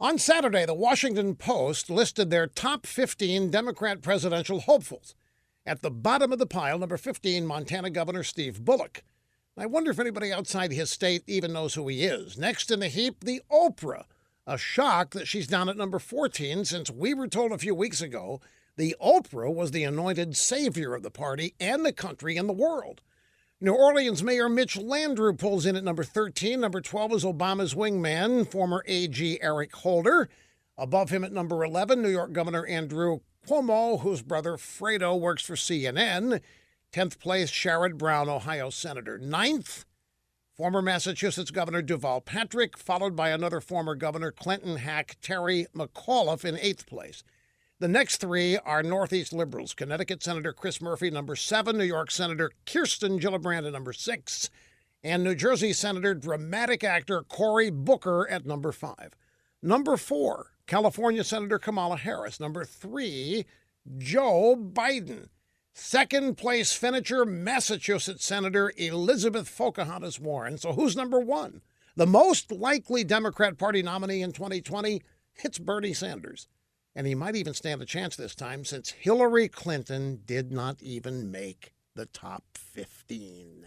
On Saturday, the Washington Post listed their top 15 Democrat presidential hopefuls. At the bottom of the pile, number 15, Montana Governor Steve Bullock. I wonder if anybody outside his state even knows who he is. Next in the heap, the Oprah. A shock that she's down at number 14 since we were told a few weeks ago the Oprah was the anointed savior of the party and the country and the world. New Orleans Mayor Mitch Landrieu pulls in at number 13. Number 12 is Obama's wingman, former AG Eric Holder. Above him at number 11, New York Governor Andrew Cuomo, whose brother Fredo works for CNN. 10th place, Sherrod Brown, Ohio Senator. Ninth, former Massachusetts Governor Deval Patrick, followed by another former governor, Clinton hack Terry McAuliffe, in eighth place. The next three are Northeast liberals Connecticut Senator Chris Murphy, number seven, New York Senator Kirsten Gillibrand at number six, and New Jersey Senator dramatic actor Cory Booker at number five. Number four, California Senator Kamala Harris. Number three, Joe Biden. Second place finisher, Massachusetts Senator Elizabeth Pocahontas Warren. So who's number one? The most likely Democrat Party nominee in 2020? It's Bernie Sanders and he might even stand a chance this time since Hillary Clinton did not even make the top 15.